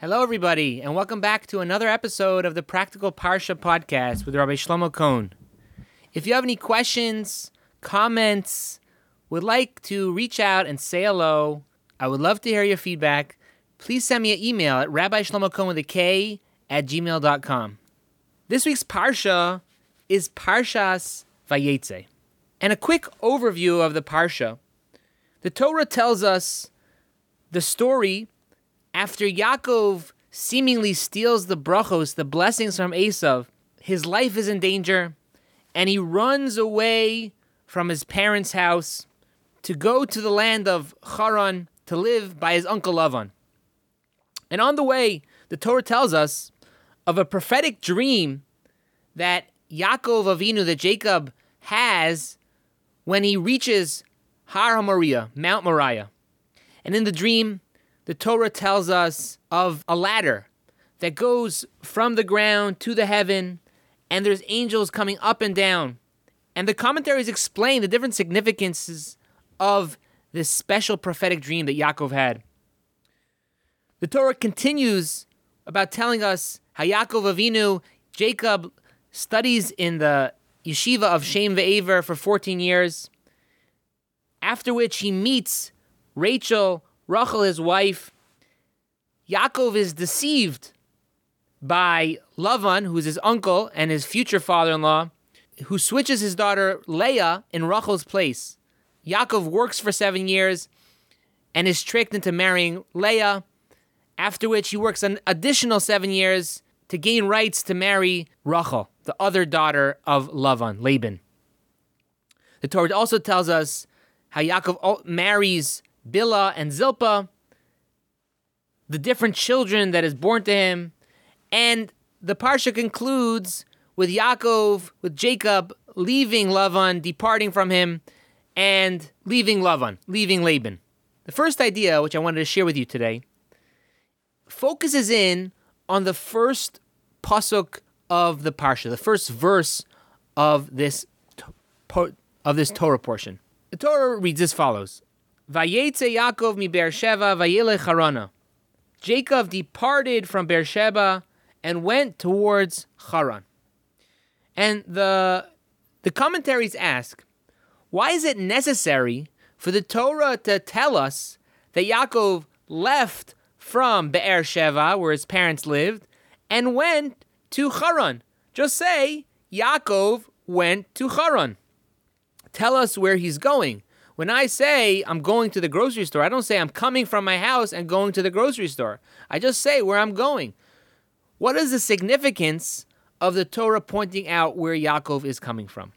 Hello, everybody, and welcome back to another episode of the Practical Parsha podcast with Rabbi Shlomo Kohn. If you have any questions, comments, would like to reach out and say hello, I would love to hear your feedback. Please send me an email at Rabbi Shlomo Kohn with a K at gmail.com. This week's Parsha is Parshas Vayetze. And a quick overview of the Parsha. The Torah tells us the story after Yaakov seemingly steals the brachos, the blessings from Esav, his life is in danger, and he runs away from his parents' house to go to the land of Haran to live by his uncle Lavan. And on the way, the Torah tells us of a prophetic dream that Yaakov Avinu, that Jacob has when he reaches Har HaMoriah, Mount Moriah. And in the dream, the Torah tells us of a ladder that goes from the ground to the heaven, and there's angels coming up and down. And the commentaries explain the different significances of this special prophetic dream that Yaakov had. The Torah continues about telling us how Yaakov Avinu, Jacob, studies in the yeshiva of Shem Ve'aver for 14 years, after which he meets Rachel, Rachel, his wife, Yaakov is deceived by Lavan, who's his uncle and his future father in law, who switches his daughter Leah in Rachel's place. Yaakov works for seven years and is tricked into marrying Leah, after which he works an additional seven years to gain rights to marry Rachel, the other daughter of Lavan, Laban. The Torah also tells us how Yaakov marries Bilhah and Zilpah, the different children that is born to him, and the parsha concludes with Yaakov, with Jacob leaving Lavan, departing from him, and leaving Lavan, leaving Laban. The first idea, which I wanted to share with you today, focuses in on the first pasuk of the parsha, the first verse of this of this Torah portion. The Torah reads as follows: Vayetze Yaakov mi Beersheva vayelech Harana. Jacob departed from Beersheba and went towards Haran. And the the commentaries ask, why is it necessary for the Torah to tell us that Yaakov left from Beersheba, where his parents lived, and went to Haran? Just say Yaakov went to Haran. Tell us where he's going. When I say I'm going to the grocery store, I don't say I'm coming from my house and going to the grocery store. I just say where I'm going. What is the significance of the Torah pointing out where Yaakov is coming from?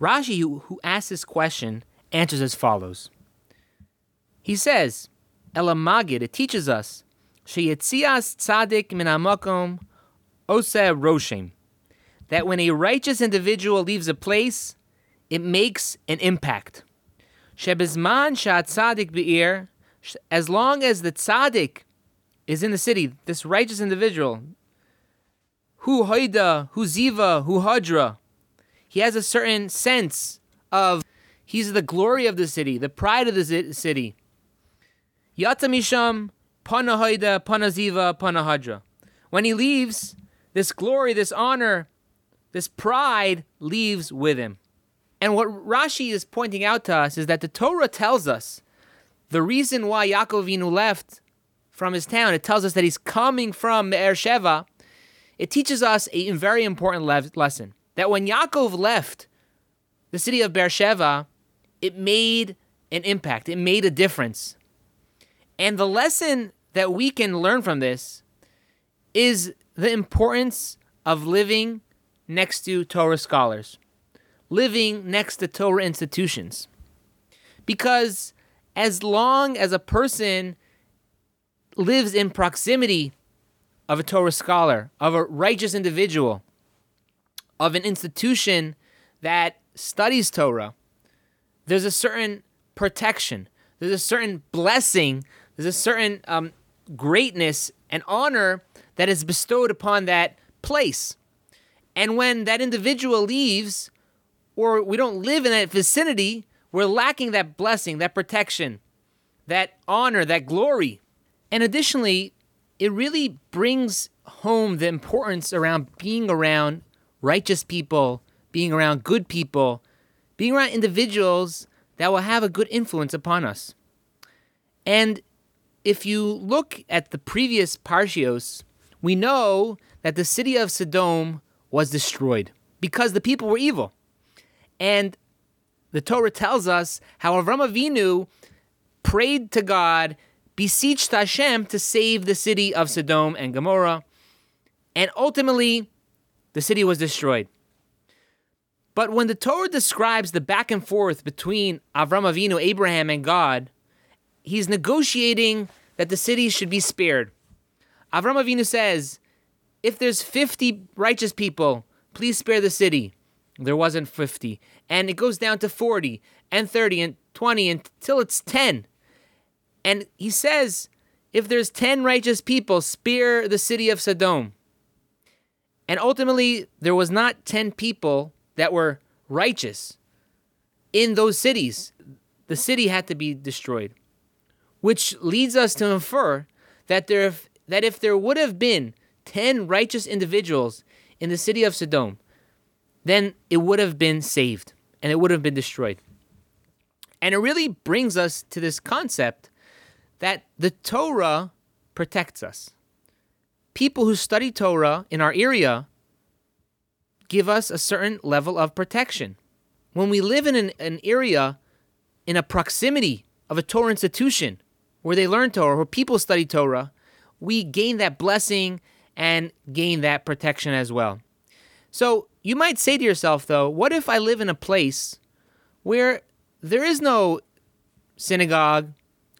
Rashi, who, asks this question, answers as follows. He says, Elamagid, it teaches us, Sheyetzias tzadik min hamakom oseh roshem, that when a righteous individual leaves a place, it makes an impact. Shebizman shat tzaddik be'ir, as long as the tzaddik is in the city, this righteous individual, hu hoida, hu ziva, hu hadra, he has a certain sense of he's the glory of the city, the pride of the city. Yatamisham, pana hoida, pana ziva, pana hadra. When he leaves, this glory, this honor, this pride leaves with him. And what Rashi is pointing out to us is that the Torah tells us the reason why Yaakov Avinu left from his town. It tells us that he's coming from Me'er Sheva. It teaches us a very important le- lesson that when Yaakov left the city of Beersheba, it made an impact. It made a difference. And the lesson that we can learn from this is the importance of living next to Torah scholars living next to Torah institutions. Because as long as a person lives in proximity of a Torah scholar, of a righteous individual, of an institution that studies Torah, there's a certain protection, there's a certain blessing, there's a certain um, greatness and honor that is bestowed upon that place. And when that individual leaves, or we don't live in that vicinity, we're lacking that blessing, that protection, that honor, that glory. And additionally, it really brings home the importance around being around righteous people, being around good people, being around individuals that will have a good influence upon us. And if you look at the previous Parshios, we know that the city of Sodom was destroyed because the people were evil. And the Torah tells us how Avram Avinu prayed to God, beseeched Hashem to save the city of Sodom and Gomorrah, and ultimately the city was destroyed. But when the Torah describes the back and forth between Avram Avinu, Abraham, and God, he's negotiating that the city should be spared. Avram Avinu says, If there's 50 righteous people, please spare the city. There wasn't 50. And it goes down to 40 and 30 and 20 until it's 10. And he says, If there's 10 righteous people, spear the city of Sodom. And ultimately, there was not 10 people that were righteous in those cities. The city had to be destroyed, which leads us to infer that there, that if there would have been 10 righteous individuals in the city of Sodom, then it would have been saved and it would have been destroyed. And it really brings us to this concept that the Torah protects us people who study Torah in our area give us a certain level of protection. When we live in an, an area in a proximity of a Torah institution where they learn Torah, where people study Torah, we gain that blessing and gain that protection as well. So you might say to yourself, though, what if I live in a place where there is no synagogue,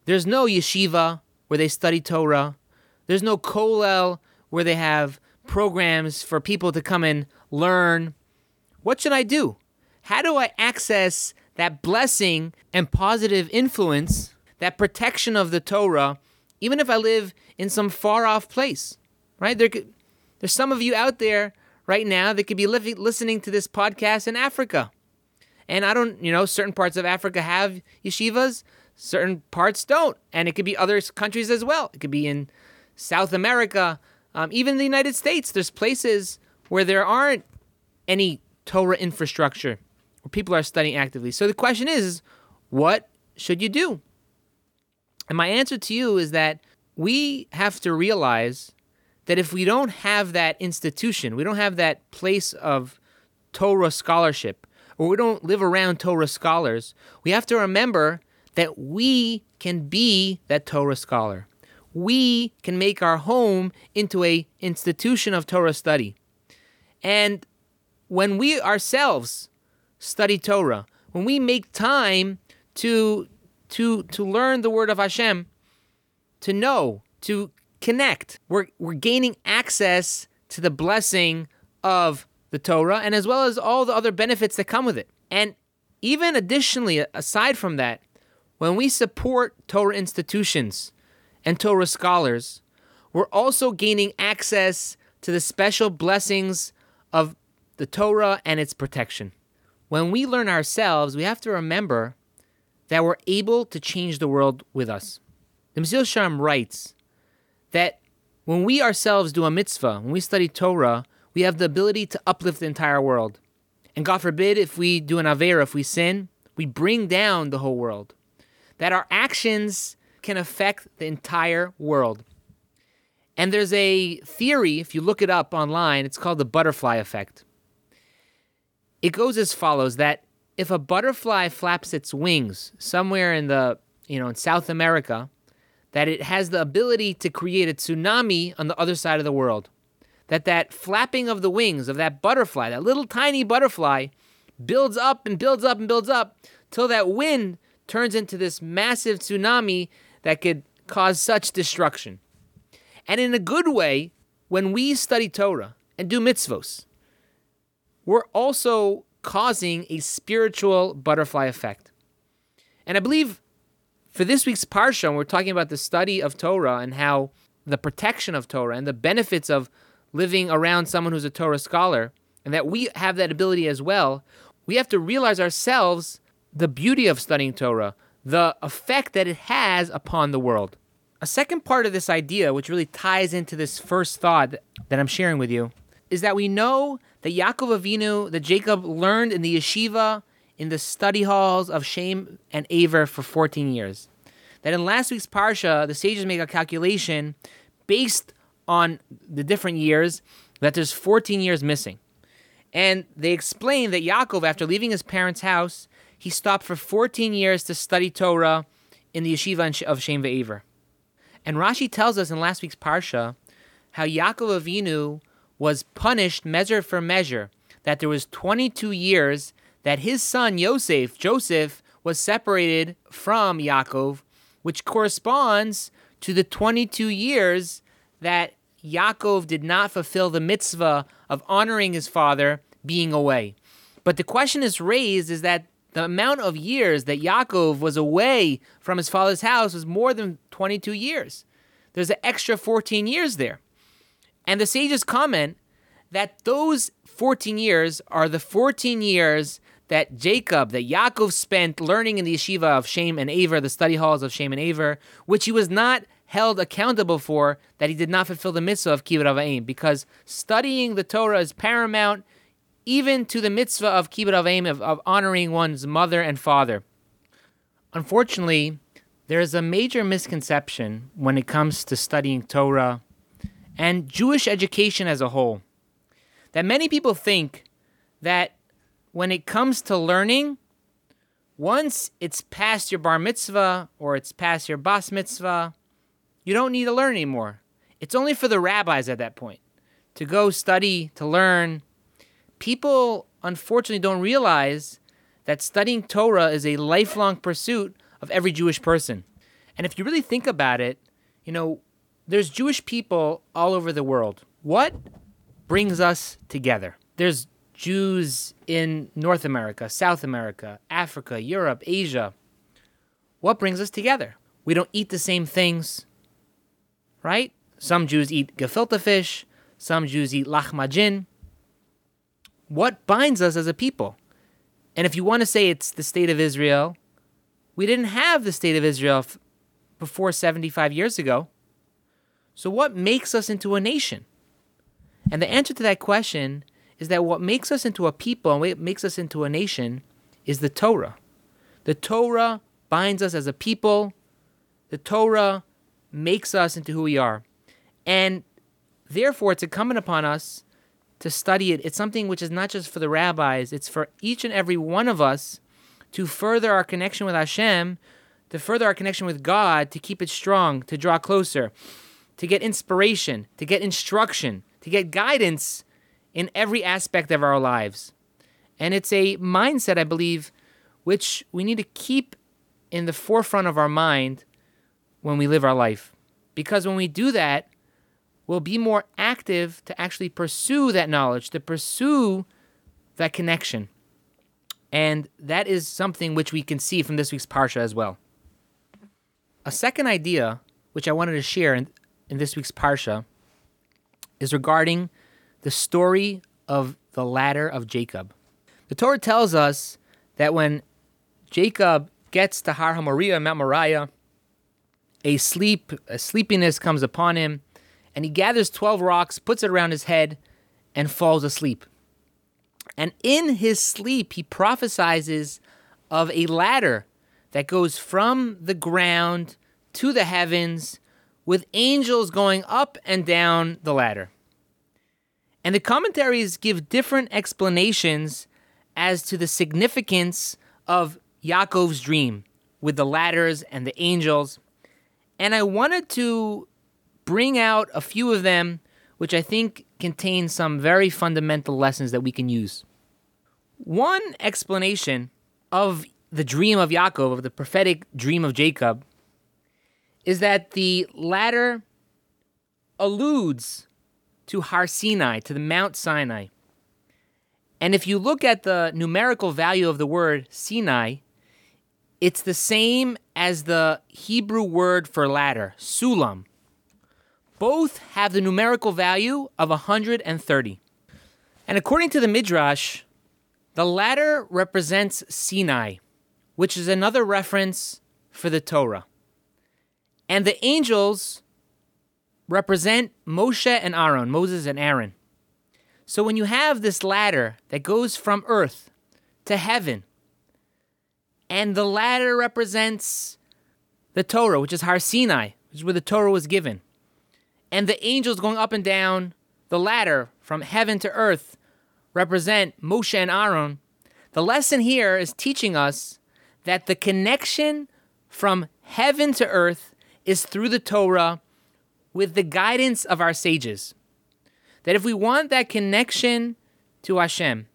there's no yeshiva where they study Torah, there's no kollel where they have programs for people to come and learn. What should I do? How do I access that blessing and positive influence, that protection of the Torah, even if I live in some far off place? Right? There could, there's some of you out there right now that could be li- listening to this podcast in Africa. And I don't, you know, certain parts of Africa have yeshivas, certain parts don't. And it could be other countries as well. It could be in South America, um, even the United States. There's places where there aren't any Torah infrastructure where people are studying actively. So the question is, what should you do? And my answer to you is that we have to realize that if we don't have that institution, we don't have that place of Torah scholarship, or we don't live around Torah scholars, we have to remember that we can be that Torah scholar. We can make our home into a institution of Torah study. And when we ourselves study Torah, when we make time to to to learn the word of Hashem, to know, to connect, we're we're gaining access to the blessing of the Torah and as well as all the other benefits that come with it. And even additionally, aside from that, when we support Torah institutions and Torah scholars, we're also gaining access to the special blessings of the Torah and its protection. When we learn ourselves, we have to remember that we're able to change the world with us. The Mesillas Yesharim writes that when we ourselves do a mitzvah, when we study Torah, we have the ability to uplift the entire world. And God forbid, if we do an Avera, if we sin, we bring down the whole world. That our actions can affect the entire world. And there's a theory, if you look it up online, it's called the butterfly effect. It goes as follows that if a butterfly flaps its wings somewhere in the, you know, in South America, that it has the ability to create a tsunami on the other side of the world. That that flapping of the wings of that butterfly, that little tiny butterfly, builds up and builds up and builds up till that wind turns into this massive tsunami that could cause such destruction. And in a good way, when we study Torah and do mitzvos, we're also causing a spiritual butterfly effect. And I believe for this week's Parsha, we're talking about the study of Torah and how the protection of Torah and the benefits of living around someone who's a Torah scholar, and that we have that ability as well. We have to realize ourselves the beauty of studying Torah, the effect that it has upon the world. A second part of this idea, which really ties into this first thought that I'm sharing with you, is that we know that Yaakov Avinu, that Jacob learned in the yeshiva, in the study halls of Shem and Aver for 14 years. That in last week's parsha, the sages make a calculation based on the different years that there's 14 years missing. And they explain that Yaakov, after leaving his parents' house, he stopped for 14 years to study Torah in the yeshiva of Shem Ve'aver. And Rashi tells us in last week's parsha how Yaakov Avinu was punished measure for measure, that there was 22 years that his son Yosef, Joseph, was separated from Yaakov, which corresponds to the 22 years that Yaakov did not fulfill the mitzvah of honoring his father being away. But the question is raised is that the amount of years that Yaakov was away from his father's house was more than 22 years. There's an extra 14 years there. And the sages comment that those 14 years are the 14 years that Jacob, that Yaakov spent learning in the yeshiva of Shem and Aver, the study halls of Shem and Aver, which he was not held accountable for that he did not fulfill the mitzvah of kibbud avim, because studying the Torah is paramount even to the mitzvah of kibbud avim, of, of honoring one's mother and father. Unfortunately, there is a major misconception when it comes to studying Torah and Jewish education as a whole. That many people think that when it comes to learning, once it's past your bar mitzvah or it's past your bas mitzvah, you don't need to learn anymore. It's only for the rabbis at that point to go study, to learn. People, unfortunately, don't realize that studying Torah is a lifelong pursuit of every Jewish person. And if you really think about it, you know, there's Jewish people all over the world. What brings us together? There's Jews in North America, South America, Africa, Europe, Asia. What brings us together? We don't eat the same things right? Some Jews eat gefilte fish, some Jews eat lahmacun. What binds us as a people? And if you want to say it's the state of Israel, we didn't have the state of Israel before 75 years ago. So, what makes us into a nation? And the answer to that question is that what makes us into a people and what makes us into a nation is the Torah. The Torah binds us as a people. The Torah makes us into who we are. And therefore, it's incumbent upon us to study it. It's something which is not just for the rabbis, it's for each and every one of us to further our connection with Hashem, to further our connection with God, to keep it strong, to draw closer, to get inspiration, to get instruction, to get guidance in every aspect of our lives. And it's a mindset, I believe, which we need to keep in the forefront of our mind when we live our life. Because when we do that, we'll be more active to actually pursue that knowledge, to pursue that connection. And that is something which we can see from this week's Parsha as well. A second idea, which I wanted to share in, in this week's Parsha, is regarding the story of the ladder of Jacob. The Torah tells us that when Jacob gets to Har HaMoriah, Mount Moriah, a sleep, a sleepiness comes upon him, and he gathers 12 rocks, puts it around his head, and falls asleep. And in his sleep, he prophesies of a ladder that goes from the ground to the heavens with angels going up and down the ladder. And the commentaries give different explanations as to the significance of Yaakov's dream with the ladders and the angels. And I wanted to bring out a few of them, which I think contain some very fundamental lessons that we can use. One explanation of the dream of Yaakov, of the prophetic dream of Jacob, is that the ladder alludes to Har Sinai, to the Mount Sinai. And if you look at the numerical value of the word Sinai, it's the same as the Hebrew word for ladder, sulam. Both have the numerical value of 130. And according to the Midrash, the ladder represents Sinai, which is another reference for the Torah. And the angels represent Moshe and Aaron, Moses and Aaron. So when you have this ladder that goes from earth to heaven, and the ladder represents the Torah, which is Har Sinai, which is where the Torah was given, and the angels going up and down the ladder from heaven to earth represent Moshe and Aaron. The lesson here is teaching us that the connection from heaven to earth is through the Torah with the guidance of our sages. That if we want that connection to Hashem,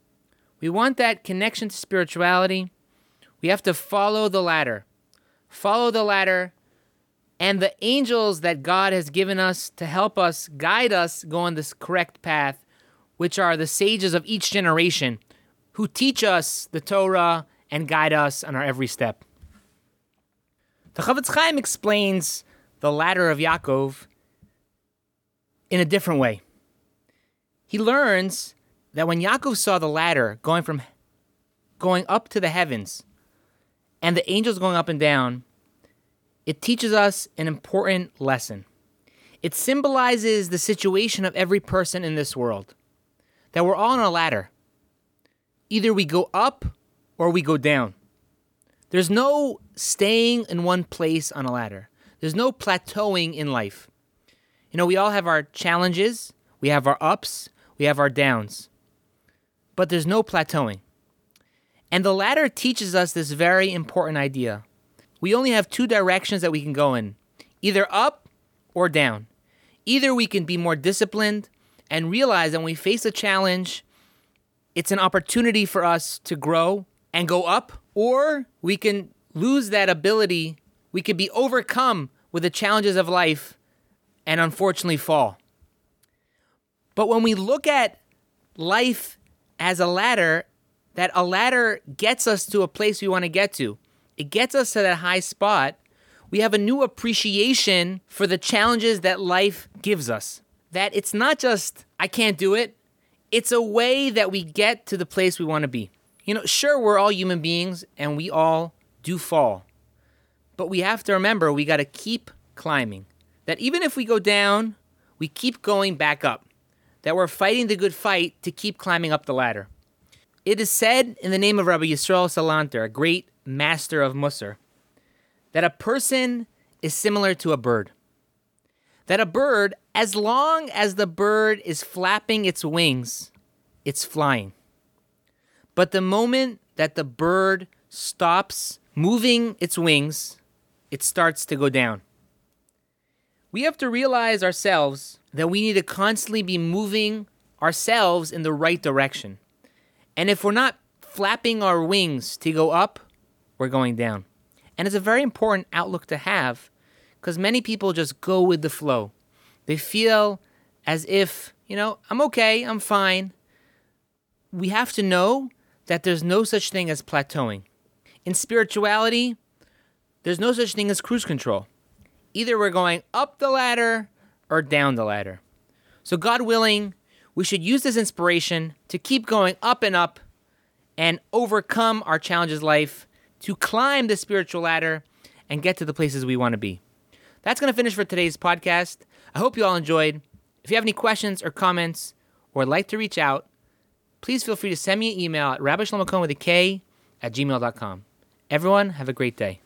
we want that connection to spirituality, we have to follow the ladder. Follow the ladder and the angels that God has given us to help us guide us go on this correct path, which are the sages of each generation who teach us the Torah and guide us on our every step. The Chofetz Chaim explains the ladder of Yaakov in a different way. He learns that when Yaakov saw the ladder going from going up to the heavens and the angels going up and down, it teaches us an important lesson. It symbolizes the situation of every person in this world that we're all on a ladder. Either we go up or we go down. There's no staying in one place on a ladder, there's no plateauing in life. You know, we all have our challenges, we have our ups, we have our downs, but there's no plateauing. And the ladder teaches us this very important idea we only have two directions that we can go in either up or down. Either we can be more disciplined and realize that when we face a challenge, it's an opportunity for us to grow and go up, or we can lose that ability. We could be overcome with the challenges of life and unfortunately fall. But when we look at life as a ladder, that a ladder gets us to a place we want to get to it gets us to that high spot. We have a new appreciation for the challenges that life gives us. That it's not just, I can't do it, it's a way that we get to the place we want to be. You know, sure, we're all human beings and we all do fall. But we have to remember we got to keep climbing. That even if we go down, we keep going back up. That we're fighting the good fight to keep climbing up the ladder. It is said in the name of Rabbi Yisrael Salanter, a great master of Musar, that a person is similar to a bird. That a bird, as long as the bird is flapping its wings, it's flying. But the moment that the bird stops moving its wings, it starts to go down. We have to realize ourselves that we need to constantly be moving ourselves in the right direction. And if we're not flapping our wings to go up, we're going down. And it's a very important outlook to have because many people just go with the flow. They feel as if, you know, I'm okay, I'm fine. We have to know that there's no such thing as plateauing. In spirituality, there's no such thing as cruise control. Either we're going up the ladder or down the ladder. So, God willing, we should use this inspiration to keep going up and up and overcome our challenges life to climb the spiritual ladder and get to the places we want to be. That's going to finish for today's podcast. I hope you all enjoyed. If you have any questions or comments or would like to reach out, please feel free to send me an email at rabbishlomokohn with a K at gmail.com. Everyone, have a great day.